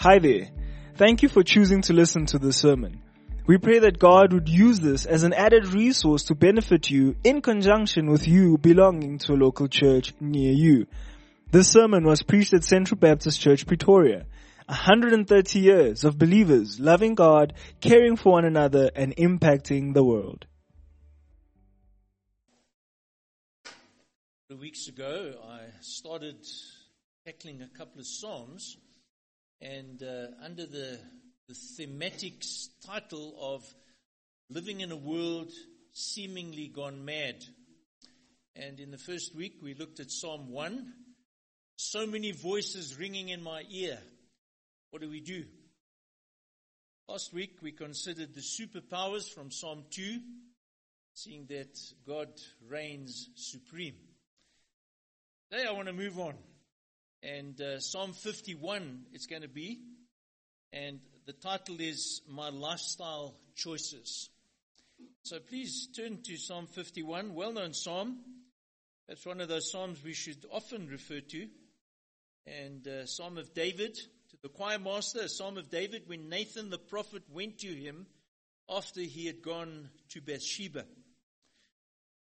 Hi there. Thank you for choosing to listen to this sermon. We pray that God would use this as an added resource to benefit you in conjunction with you belonging to a local church near you. This sermon was preached at Central Baptist Church Pretoria. 130 years of believers loving God, caring for one another, and impacting the world. A weeks ago, I started tackling a couple of Psalms and uh, under the, the thematic title of Living in a World Seemingly Gone Mad. And in the first week, we looked at Psalm 1. So many voices ringing in my ear. What do we do? Last week, we considered the superpowers from Psalm 2, seeing that God reigns supreme. Today, I want to move on and uh, Psalm 51 it's going to be. And the title is My Lifestyle Choices. So please turn to Psalm 51, well known psalm. That's one of those psalms we should often refer to. And uh, Psalm of David, to the choir master, Psalm of David when Nathan the prophet went to him after he had gone to Bathsheba.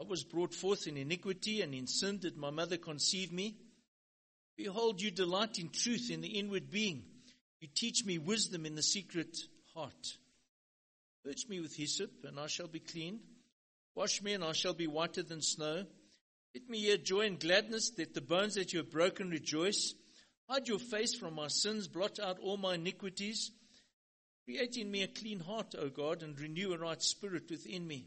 I was brought forth in iniquity, and in sin did my mother conceive me. Behold, you delight in truth in the inward being. You teach me wisdom in the secret heart. Purge me with hyssop, and I shall be clean. Wash me, and I shall be whiter than snow. Let me hear joy and gladness, that the bones that you have broken rejoice. Hide your face from my sins, blot out all my iniquities. Create in me a clean heart, O God, and renew a right spirit within me.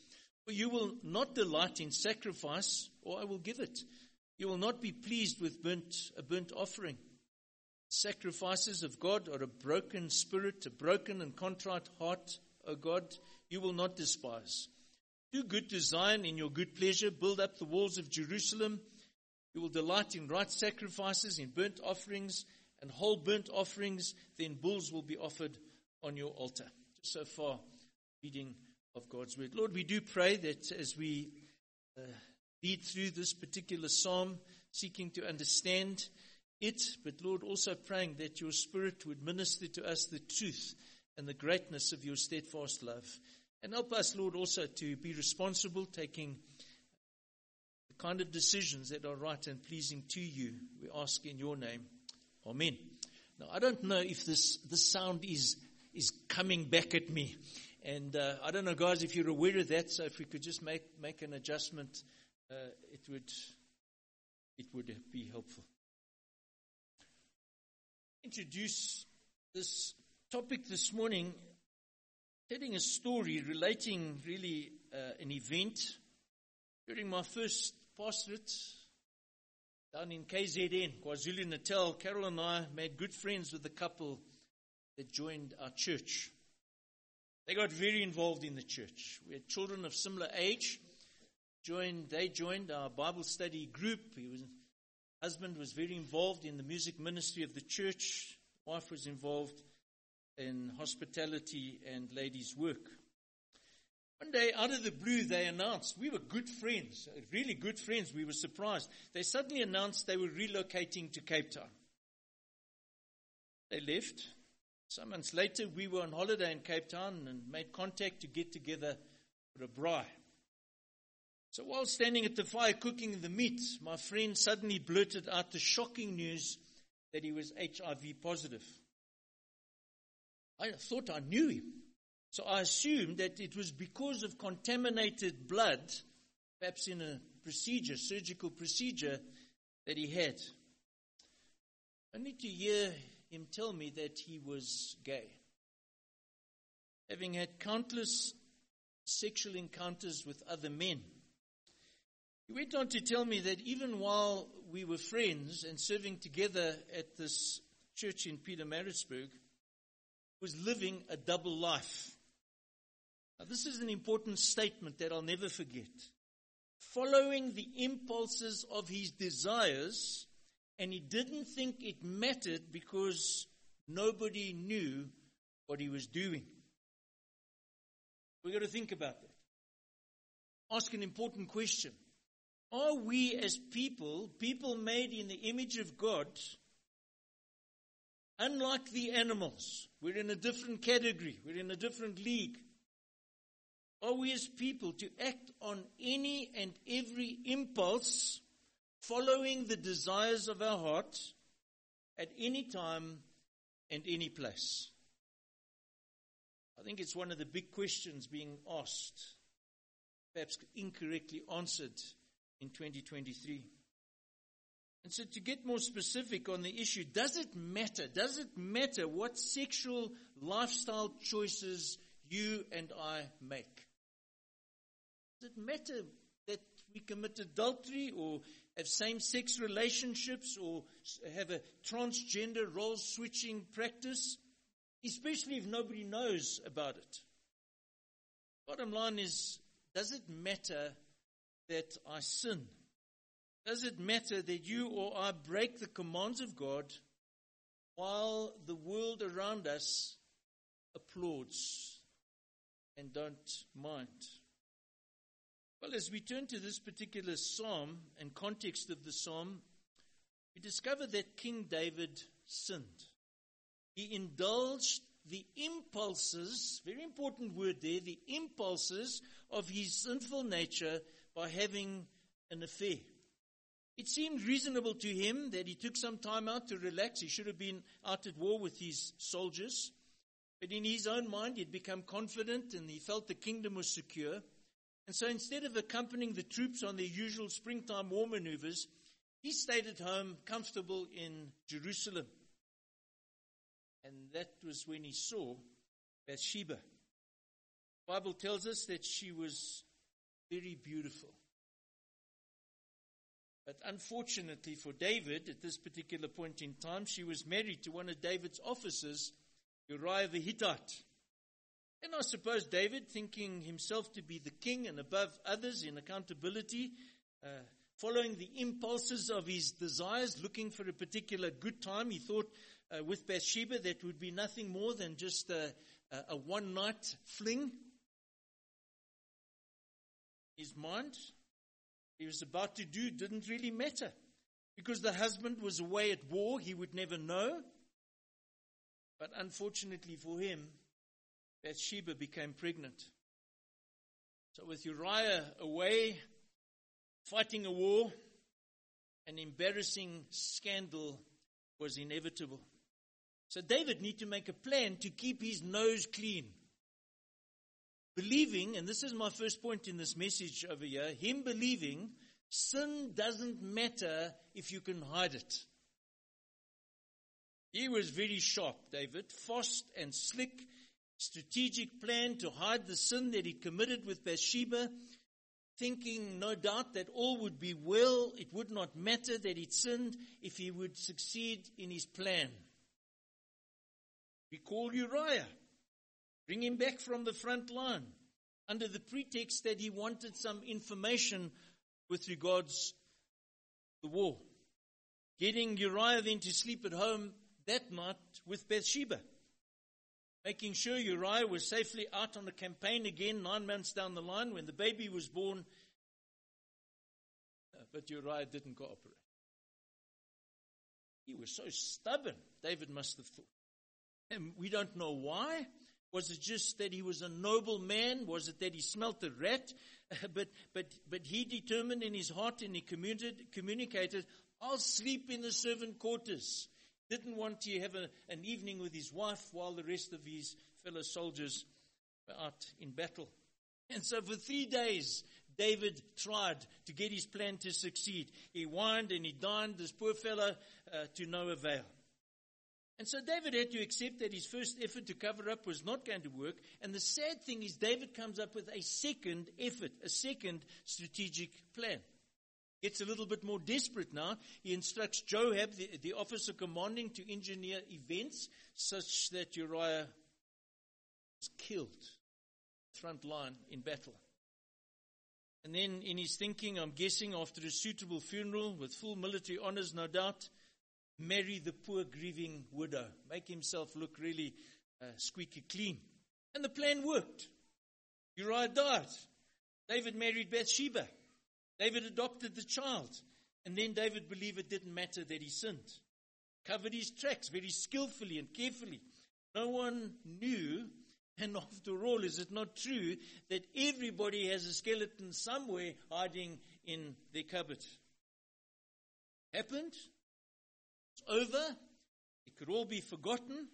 You will not delight in sacrifice, or I will give it. You will not be pleased with burnt, a burnt offering. Sacrifices of God are a broken spirit, a broken and contrite heart, O God, you will not despise. Do good to Zion in your good pleasure. Build up the walls of Jerusalem. You will delight in right sacrifices, in burnt offerings, and whole burnt offerings. Then bulls will be offered on your altar. So far, reading of God's word. Lord, we do pray that as we uh, lead through this particular psalm, seeking to understand it, but Lord, also praying that your Spirit would minister to us the truth and the greatness of your steadfast love. And help us, Lord, also to be responsible, taking the kind of decisions that are right and pleasing to you. We ask in your name. Amen. Now, I don't know if this, this sound is, is coming back at me. And uh, I don't know, guys, if you're aware of that. So if we could just make make an adjustment, uh, it would it would be helpful. Introduce this topic this morning, telling a story relating really uh, an event during my first pastorate down in KZN, KwaZulu Natal. Carol and I made good friends with the couple that joined our church. They got very involved in the church. We had children of similar age. Joined, they joined our Bible study group. Was, husband was very involved in the music ministry of the church. Wife was involved in hospitality and ladies' work. One day, out of the blue, they announced, we were good friends, really good friends. We were surprised. They suddenly announced they were relocating to Cape Town. They left. Some months later, we were on holiday in Cape Town and made contact to get together for a braai. So while standing at the fire cooking the meat, my friend suddenly blurted out the shocking news that he was HIV positive. I thought I knew him. So I assumed that it was because of contaminated blood, perhaps in a procedure, surgical procedure, that he had. Only to hear him tell me that he was gay. Having had countless sexual encounters with other men. He went on to tell me that even while we were friends and serving together at this church in Peter Pietermaritzburg, was living a double life. Now, this is an important statement that I'll never forget. Following the impulses of his desires, and he didn't think it mattered because nobody knew what he was doing. We've got to think about that. Ask an important question. Are we as people, people made in the image of God, unlike the animals? We're in a different category. We're in a different league. Are we as people to act on any and every impulse following the desires of our heart at any time and any place? I think it's one of the big questions being asked, perhaps incorrectly answered in 2023. And so, to get more specific on the issue, does it matter? Does it matter what sexual lifestyle choices you and I make? Does it matter that we commit adultery or have same sex relationships or have a transgender role switching practice? Especially if nobody knows about it. Bottom line is, does it matter that I sin? Does it matter that you or I break the commands of God while the world around us applauds and don't mind? Well, as we turn to this particular psalm and context of the psalm, we discover that King David sinned. He indulged the impulses, very important word there, the impulses of his sinful nature by having an affair. It seemed reasonable to him that he took some time out to relax. He should have been out at war with his soldiers. But in his own mind, he'd become confident and he felt the kingdom was secure. And so instead of accompanying the troops on their usual springtime war maneuvers, he stayed at home comfortable in Jerusalem. And that was when he saw Bathsheba. The Bible tells us that she was very beautiful. But unfortunately for David, at this particular point in time, she was married to one of David's officers, Uriah the Hittite. And I suppose David, thinking himself to be the king and above others in accountability, uh, following the impulses of his desires, looking for a particular good time, he thought uh, with Bathsheba that would be nothing more than just a, a, one night fling. His mind, he was about to do didn't really matter. Because the husband was away at war, he would never know. But unfortunately for him, Bathsheba became pregnant. So with Uriah away, fighting a war, an embarrassing scandal was inevitable. So David needed to make a plan to keep his nose clean. Believing, and this is my first point in this message over here, him believing sin doesn't matter if you can hide it. He was very sharp, David, fast and slick, strategic plan to hide the sin that he committed with Bathsheba, thinking no doubt that all would be well, it would not matter that he'd sinned if he would succeed in his plan. We call Uriah. Bring him back from the front line under the pretext that he wanted some information with regards the war. Getting Uriah then to sleep at home that night with Bathsheba. Making sure Uriah was safely out on the campaign again nine months down the line when the baby was born. Uh, but Uriah didn't cooperate. He was so stubborn, David must have thought. And we don't know why. Was it just that he was a noble man? Was it that he smelt the rat? but, but, but he determined in his heart and he communicated, I'll sleep in the servant quarters. Didn't want to have a, an evening with his wife while the rest of his fellow soldiers were out in battle. And so for three days, David tried to get his plan to succeed. He wined and he dined this poor fellow uh, to no avail. And so David had to accept that his first effort to cover up was not going to work. And the sad thing is, David comes up with a second effort, a second strategic plan. Gets a little bit more desperate now. He instructs Joab, the, the officer commanding, to engineer events such that Uriah is killed front line in battle. And then in his thinking, I'm guessing after a suitable funeral with full military honors, no doubt, marry the poor grieving widow, make himself look really uh, squeaky clean. And the plan worked. Uriah died. David married Bathsheba. David adopted the child. And then David believed it didn't matter that he sinned. Covered his tracks very skillfully and carefully. No one knew and after all, is it not true that everybody has a skeleton somewhere hiding in their cupboard? Happened. It's over. It could all be forgotten.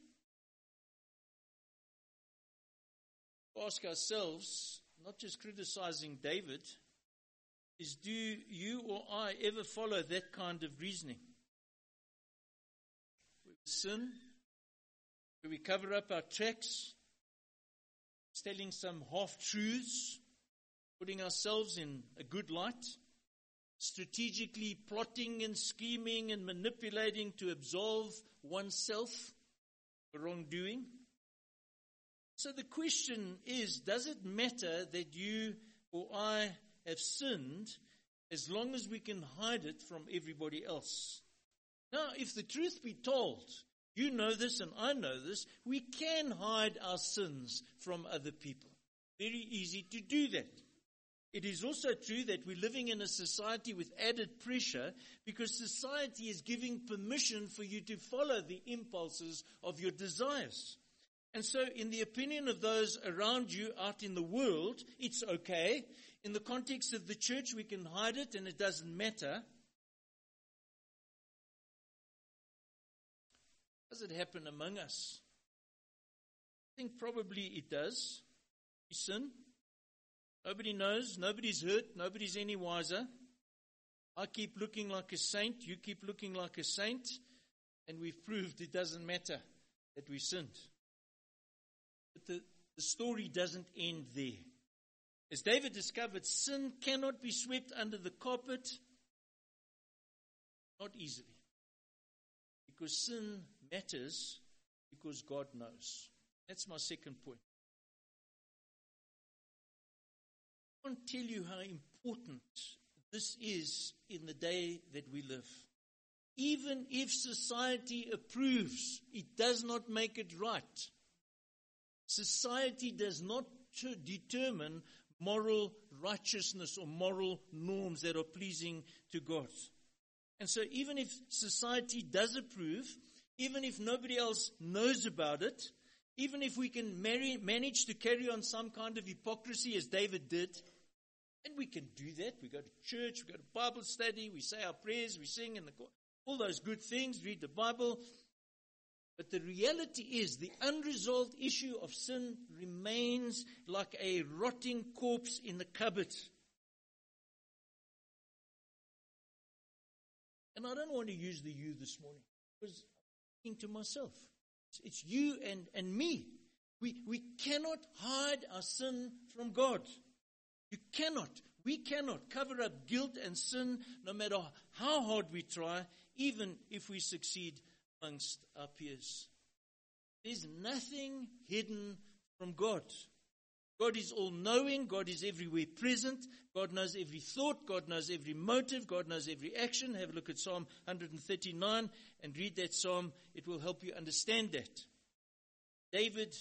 Ask ourselves, not just criticizing David, is do you or I ever follow that kind of reasoning? We sin, we cover up our tracks, telling some half truths, putting ourselves in a good light, strategically plotting and scheming and manipulating to absolve oneself for wrongdoing. So the question is does it matter that you or I have sinned as long as we can hide it from everybody else? Now, if the truth be told, you know this and I know this. We can hide our sins from other people. Very easy to do that. It is also true that we're living in a society with added pressure because society is giving permission for you to follow the impulses of your desires. And so, in the opinion of those around you out in the world, it's okay. In the context of the church, we can hide it and it doesn't matter. Does it happen among us? I think probably it does. We sin. Nobody knows. Nobody's hurt. Nobody's any wiser. I keep looking like a saint. You keep looking like a saint. And we've proved it doesn't matter that we sinned. But the, the story doesn't end there. As David discovered, sin cannot be swept under the carpet. Not easily. Because sin matters because God knows. That's my second point. I want to tell you how important this is in the day that we live. Even if society approves, it does not make it right. Society does not determine moral righteousness or moral norms that are pleasing to God. And so even if society does approve, even if nobody else knows about it, even if we can marry, manage to carry on some kind of hypocrisy as David did, and we can do that. We go to church, we go to Bible study, we say our prayers, we sing in the all those good things, read the Bible. But the reality is the unresolved issue of sin remains like a rotting corpse in the cupboard. And I don't want to use the you this morning because I'm thinking to myself. It's you and, and me. We, we cannot hide our sin from God. You cannot. We cannot cover up guilt and sin no matter how hard we try, even if we succeed amongst our peers. There's nothing hidden from God. God is all knowing. God is everywhere present. God knows every thought. God knows every motive. God knows every action. Have a look at Psalm 139 and read that psalm. It will help you understand that. David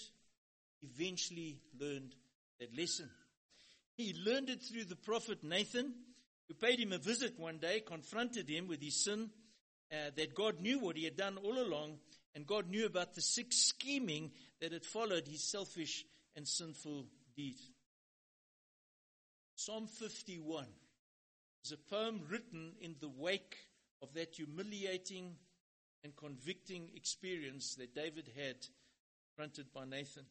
eventually learned that lesson. He learned it through the prophet Nathan, who paid him a visit one day, confronted him with his sin, uh, that God knew what he had done all along, and God knew about the sick scheming that had followed his selfish and sinful deed. Psalm 51 is a poem written in the wake of that humiliating and convicting experience that David had confronted by Nathan.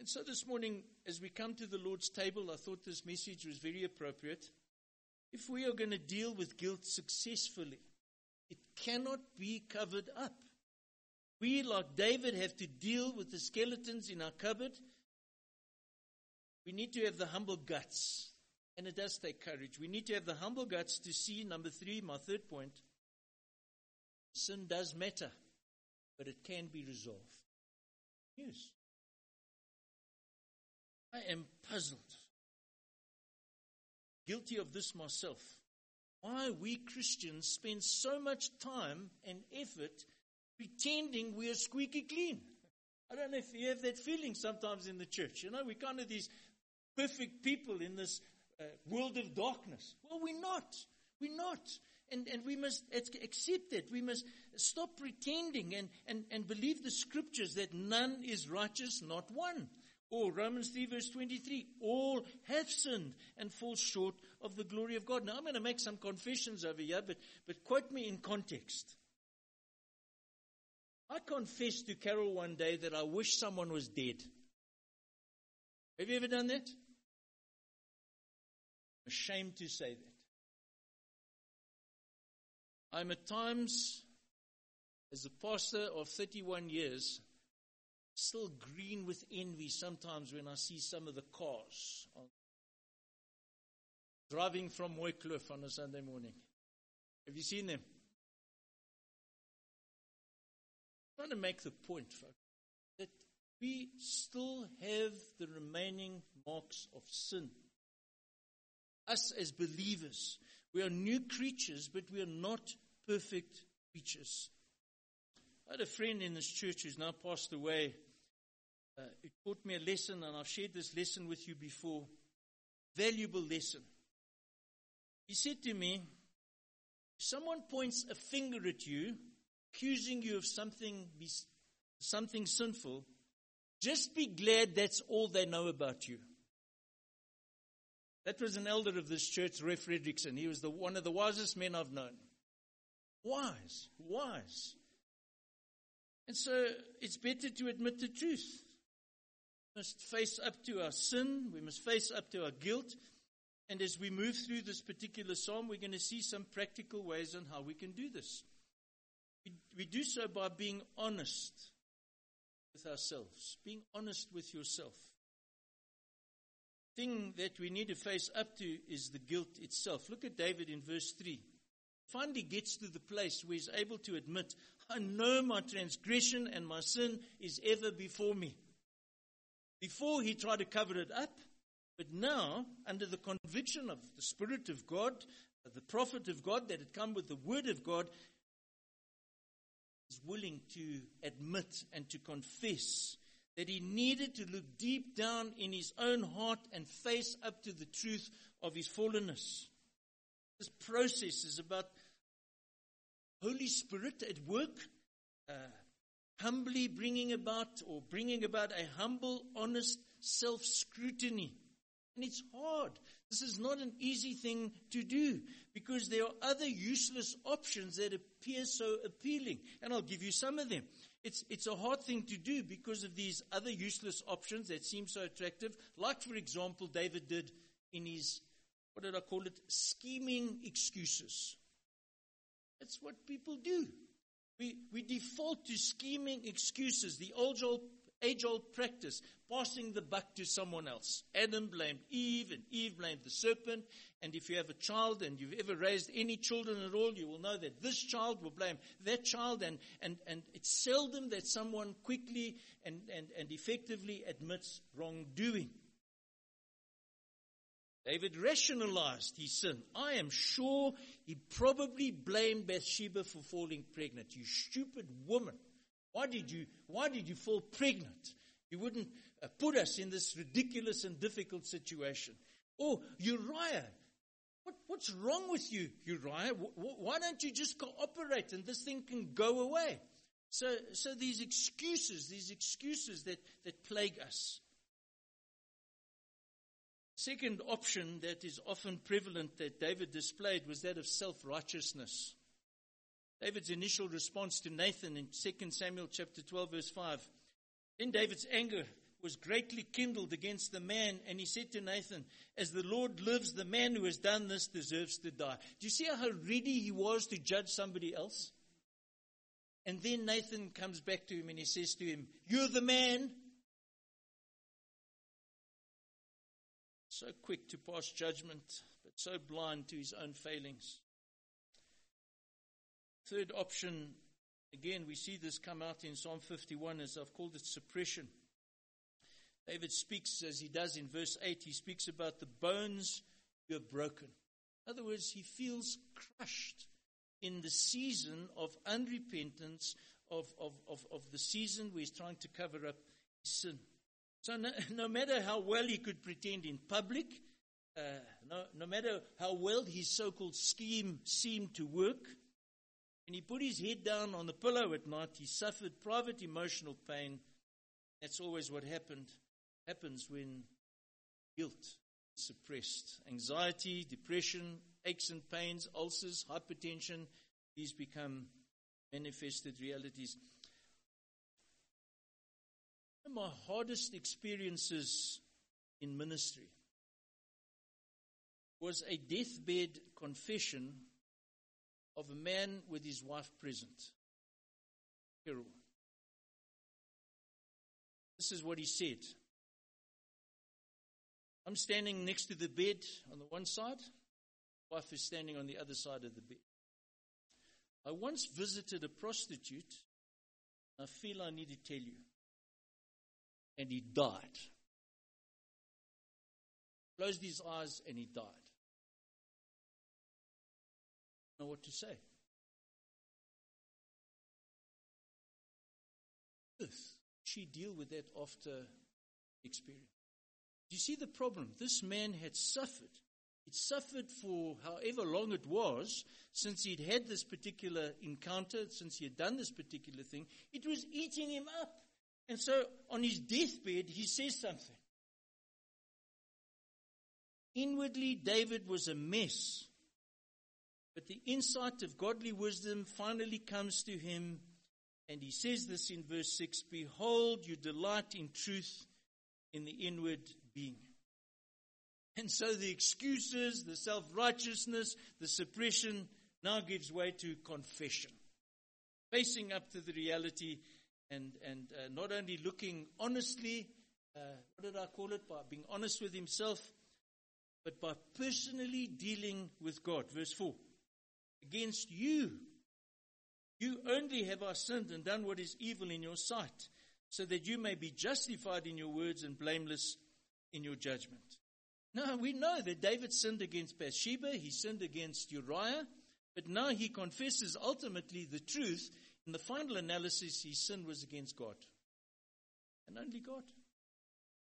And so this morning, as we come to the Lord's table, I thought this message was very appropriate. If we are going to deal with guilt successfully, cannot be covered up. We, like David, have to deal with the skeletons in our cupboard. We need to have the humble guts. And it does take courage. We need to have the humble guts to see, number three, my third point, sin does matter, but it can be resolved. Yes. I am puzzled. Guilty of this myself. Why we Christians spend so much time and effort pretending we are squeaky clean. I don't know if you have that feeling sometimes in the church. You know, we're kind of these perfect people in this uh, world of darkness. Well, we're not. We're not. And, and we must accept it. We must stop pretending and, and, and believe the scriptures that none is righteous, not one. Or Romans 3 verse 23, all have sinned and fall short of the glory of God. Now I'm going to make some confessions over here, but, but quote me in context. I confessed to Carol one day that I wish someone was dead. Have you ever done that? Ashamed to say that. I'm at times, as a pastor of 31 years, still green with envy sometimes when I see some of the cars driving from Mooikloof on a Sunday morning. Have you seen them? I'm trying to make the point, folks, that we still have the remaining marks of sin. Us as believers, we are new creatures, but we are not perfect creatures. I had a friend in this church who's now passed away uh, it taught me a lesson, and I've shared this lesson with you before. Valuable lesson. He said to me, if someone points a finger at you, accusing you of something, something sinful, just be glad that's all they know about you. That was an elder of this church, Roy Fredrickson. He was the, one of the wisest men I've known. Wise, wise. And so it's better to admit the truth must face up to our sin. We must face up to our guilt. And as we move through this particular psalm, we're going to see some practical ways on how we can do this. We, we do so by being honest with ourselves, being honest with yourself. The Thing that we need to face up to is the guilt itself. Look at David in verse 3. Finally gets to the place where he's able to admit, I know my transgression and my sin is ever before me. Before he tried to cover it up, but now, under the conviction of the Spirit of God, the prophet of God that had come with the Word of God, is willing to admit and to confess that he needed to look deep down in his own heart and face up to the truth of his fallenness. This process is about Holy Spirit at work, uh, humbly bringing about or bringing about a humble, honest self scrutiny. And it's hard. This is not an easy thing to do because there are other useless options that appear so appealing. And I'll give you some of them. It's, it's a hard thing to do because of these other useless options that seem so attractive. Like, for example, David did in his, what did I call it? Scheming excuses. That's what people do. We, we default to scheming excuses, the old, old age old practice, passing the buck to someone else. Adam blamed Eve, and Eve blamed the serpent. And if you have a child and you've ever raised any children at all, you will know that this child will blame that child. And, and, and it's seldom that someone quickly and, and, and effectively admits wrongdoing. David rationalized his sin. I am sure he probably blamed Bathsheba for falling pregnant. You stupid woman. Why did you, why did you fall pregnant? You wouldn't uh, put us in this ridiculous and difficult situation. Or Uriah. What, what's wrong with you, Uriah? why don't you just cooperate and this thing can go away? So, so these excuses, these excuses that, that plague us. Second option that is often prevalent that David displayed was that of self-righteousness. David's initial response to Nathan in 2 Samuel chapter 12 verse 5. Then David's anger was greatly kindled against the man, and he said to Nathan, As the Lord lives, the man who has done this deserves to die. Do you see how ready he was to judge somebody else? And then Nathan comes back to him and he says to him, You're the man. So quick to pass judgment, but so blind to his own failings. Third option, again, we see this come out in Psalm 51 as I've called it suppression. David speaks, as he does in verse 8, he speaks about the bones you have broken. In other words, he feels crushed in the season of unrepentance, of, of, of, of the season where he's trying to cover up his sin. So no, no matter how well he could pretend in public, uh, no, no matter how well his so-called scheme seemed to work, when he put his head down on the pillow at night, he suffered private emotional pain. That's always what happened happens when guilt is suppressed. Anxiety, depression, aches and pains, ulcers, hypertension, these become manifested realities. My hardest experiences in ministry was a deathbed confession of a man with his wife present. This is what he said. I'm standing next to the bed on the one side, wife is standing on the other side of the bed. I once visited a prostitute. I feel I need to tell you. And he died. Closed his eyes and he died. know what to say. This, she deal with that after experience. Do you see the problem? This man had suffered. He'd suffered for however long it was since he'd had this particular encounter, since he had done this particular thing. It was eating him up. And so on his deathbed, he says something. Inwardly, David was a mess. But the insight of godly wisdom finally comes to him, and he says this in verse 6 Behold, you delight in truth in the inward being. And so the excuses, the self righteousness, the suppression now gives way to confession. Facing up to the reality and, and uh, not only looking honestly, uh, what did I call it? By being honest with himself, but by personally dealing with God. Verse 4 Against you, you only have I sinned and done what is evil in your sight, so that you may be justified in your words and blameless in your judgment. Now, we know that David sinned against Bathsheba, he sinned against Uriah, but now he confesses ultimately the truth. In the final analysis, his sin was against God. And only God.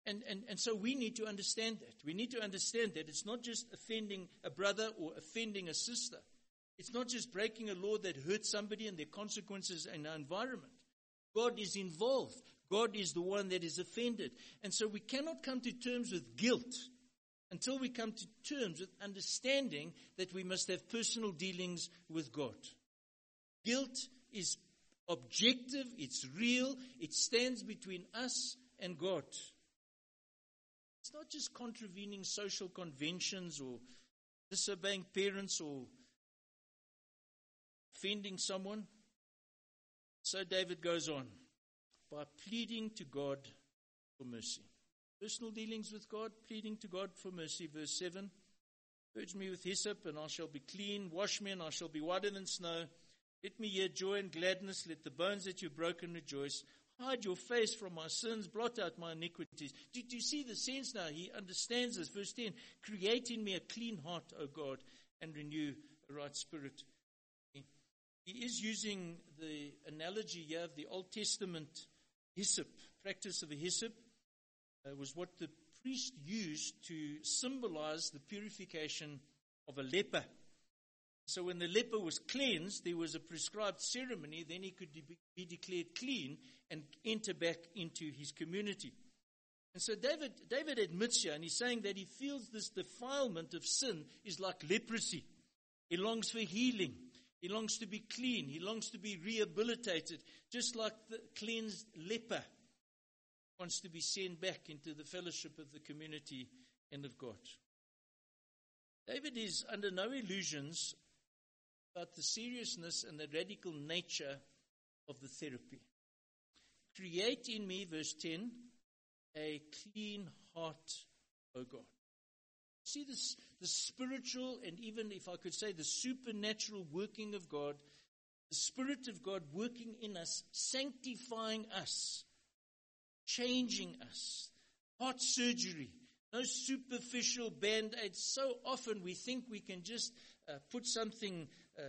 And, and, and so we need to understand that. We need to understand that it's not just offending a brother or offending a sister. It's not just breaking a law that hurts somebody and their consequences in our environment. God is involved. God is the one that is offended. And so we cannot come to terms with guilt until we come to terms with understanding that we must have personal dealings with God. Guilt is objective, it's real, it stands between us and God. It's not just contravening social conventions or disobeying parents or offending someone. So David goes on by pleading to God for mercy. Personal dealings with God, pleading to God for mercy. Verse 7 Purge me with hyssop, and I shall be clean. Wash me, and I shall be whiter than snow. Let me hear joy and gladness. Let the bones that you've broken rejoice. Hide your face from my sins. Blot out my iniquities. Do, do you see the sense now? He understands this. Verse 10 Create in me a clean heart, O God, and renew a right spirit. He is using the analogy here of the Old Testament hyssop, practice of a hyssop uh, was what the priest used to symbolize the purification of a leper. So when the leper was cleansed, there was a prescribed ceremony, then he could be declared clean and enter back into his community. And so David, David admits here, and he's saying that he feels this defilement of sin is like leprosy. He longs for healing. He longs to be clean. He longs to be rehabilitated, just like the cleansed leper. wants to be sent back into the fellowship of the community and of God. David is under no illusions about the seriousness and the radical nature of the therapy. Create in me, verse 10, a clean heart, O God. See this, the spiritual and even, if I could say, the supernatural working of God, the Spirit of God working in us, sanctifying us, changing us. Heart surgery, no superficial band aids. So often we think we can just uh, put something uh,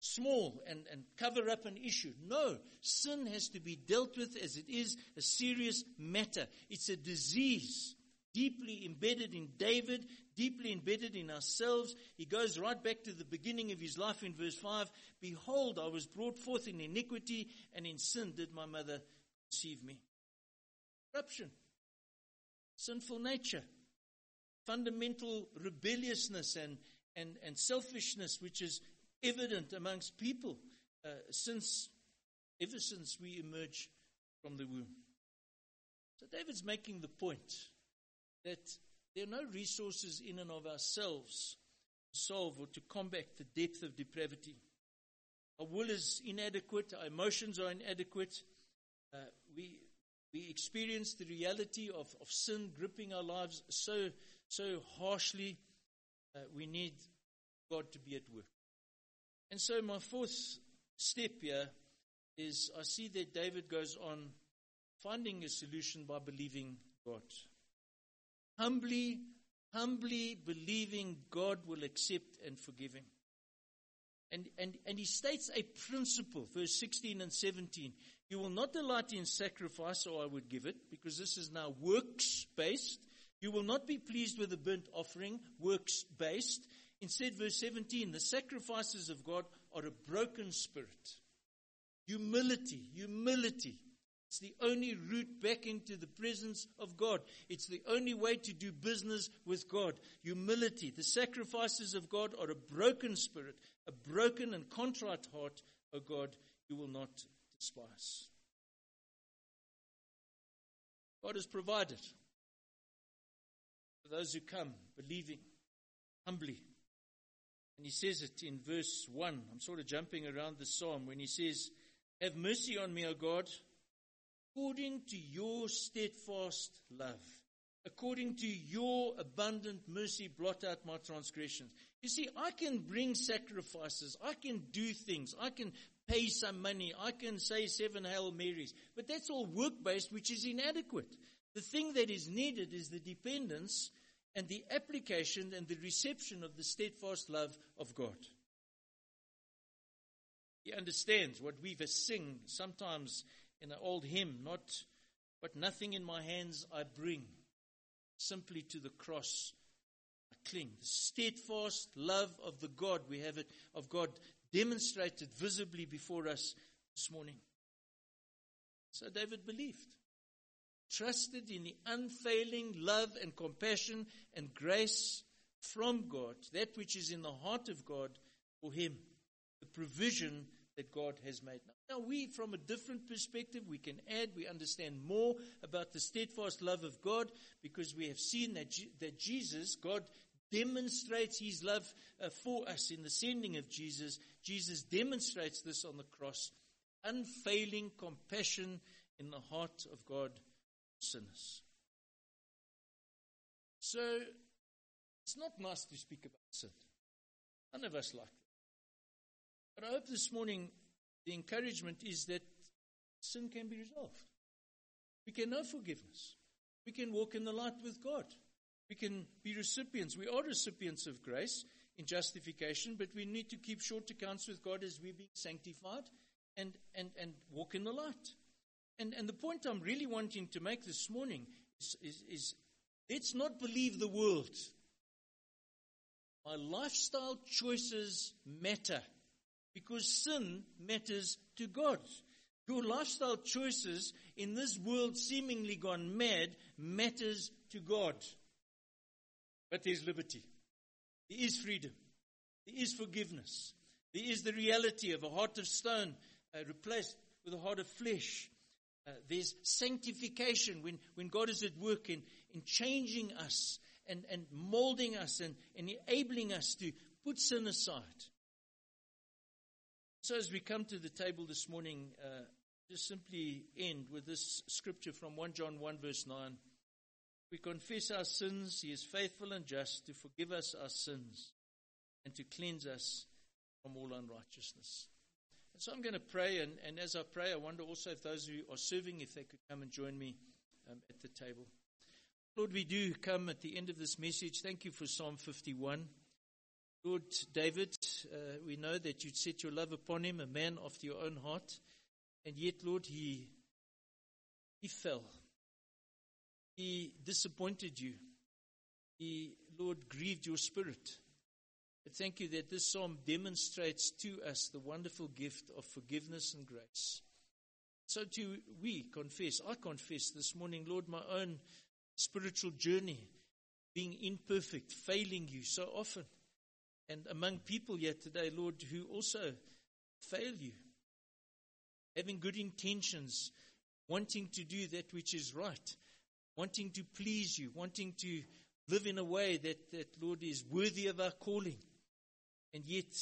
small and, and cover up an issue. No, sin has to be dealt with as it is a serious matter. It's a disease deeply embedded in David, deeply embedded in ourselves. He goes right back to the beginning of his life in verse 5. Behold, I was brought forth in iniquity, and in sin did my mother conceive me. Corruption, sinful nature, fundamental rebelliousness and, and, and selfishness, which is evident amongst people uh, since ever since we emerge from the womb. So David's making the point that there are no resources in and of ourselves to solve or to combat the depth of depravity. Our will is inadequate, our emotions are inadequate. Uh, we, we experience the reality of, of sin gripping our lives so, so harshly. Uh, we need God to be at work. And so, my fourth step here is I see that David goes on finding a solution by believing God. Humbly, humbly believing God will accept and forgive him. And, and, and he states a principle, verse 16 and 17. You will not delight in sacrifice, or I would give it, because this is now works based. You will not be pleased with a burnt offering, works based. Instead, verse 17, the sacrifices of God are a broken spirit. Humility, humility. It's the only route back into the presence of God. It's the only way to do business with God. Humility. The sacrifices of God are a broken spirit, a broken and contrite heart, O God, you will not despise. God has provided those who come believing humbly and he says it in verse 1. I'm sort of jumping around the psalm when he says, Have mercy on me, O God, according to your steadfast love. According to your abundant mercy, blot out my transgressions. You see, I can bring sacrifices. I can do things. I can pay some money. I can say seven Hail Marys. But that's all work based, which is inadequate. The thing that is needed is the dependence and the application and the reception of the steadfast love of God. He understands what we sing sometimes in an old hymn, not but nothing in my hands I bring, simply to the cross I cling. The steadfast love of the God we have it of God demonstrated visibly before us this morning. So David believed trusted in the unfailing love and compassion and grace from God, that which is in the heart of God for him, the provision that God has made. Now, we, from a different perspective, we can add, we understand more about the steadfast love of God because we have seen that, that Jesus, God, demonstrates his love uh, for us in the sending of Jesus. Jesus demonstrates this on the cross. Unfailing compassion in the heart of God sinners. So, it's not nice to speak about sin. None of us like that. But I hope this morning the encouragement is that sin can be resolved. We can know forgiveness. We can walk in the light with God. We can be recipients. We are recipients of grace in justification, but we need to keep short accounts with God as we're being sanctified and, and, and walk in the light. And, and the point I'm really wanting to make this morning is, is, is let's not believe the world. My lifestyle choices matter because sin matters to God. Your lifestyle choices in this world seemingly gone mad matters to God. But there's liberty. There is freedom. There is forgiveness. There is the reality of a heart of stone uh, replaced with a heart of flesh. Uh, there's sanctification when, when God is at work in, in changing us and, and molding us and, and enabling us to put sin aside. So, as we come to the table this morning, uh, just simply end with this scripture from 1 John 1, verse 9. We confess our sins, He is faithful and just to forgive us our sins and to cleanse us from all unrighteousness. So I'm going to pray, and, and as I pray, I wonder also if those who are serving, if they could come and join me um, at the table. Lord, we do come at the end of this message. Thank you for Psalm 51. Lord David, uh, we know that you'd set your love upon him, a man after your own heart, and yet, Lord, he he fell. He disappointed you. He, Lord, grieved your spirit. Thank you that this psalm demonstrates to us the wonderful gift of forgiveness and grace. So too we confess, I confess this morning, Lord, my own spiritual journey, being imperfect, failing you so often. And among people yet today, Lord, who also fail you, having good intentions, wanting to do that which is right, wanting to please you, wanting to live in a way that, that Lord, is worthy of our calling and yet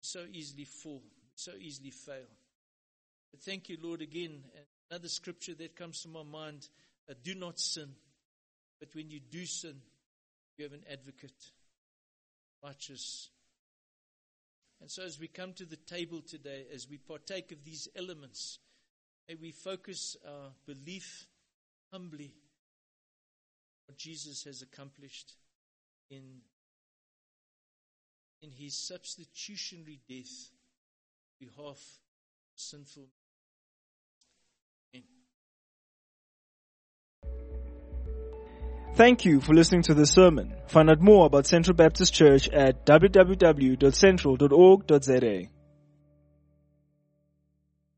so easily fall, so easily fail. But thank you, Lord, again. Another scripture that comes to my mind uh, do not sin. But when you do sin, you have an advocate, righteous. And so, as we come to the table today, as we partake of these elements, may we focus our belief humbly what Jesus has accomplished in in his substitutionary death on behalf of sinful men. Thank you for listening to this sermon. Find out more about Central Baptist Church at www.central.org.za.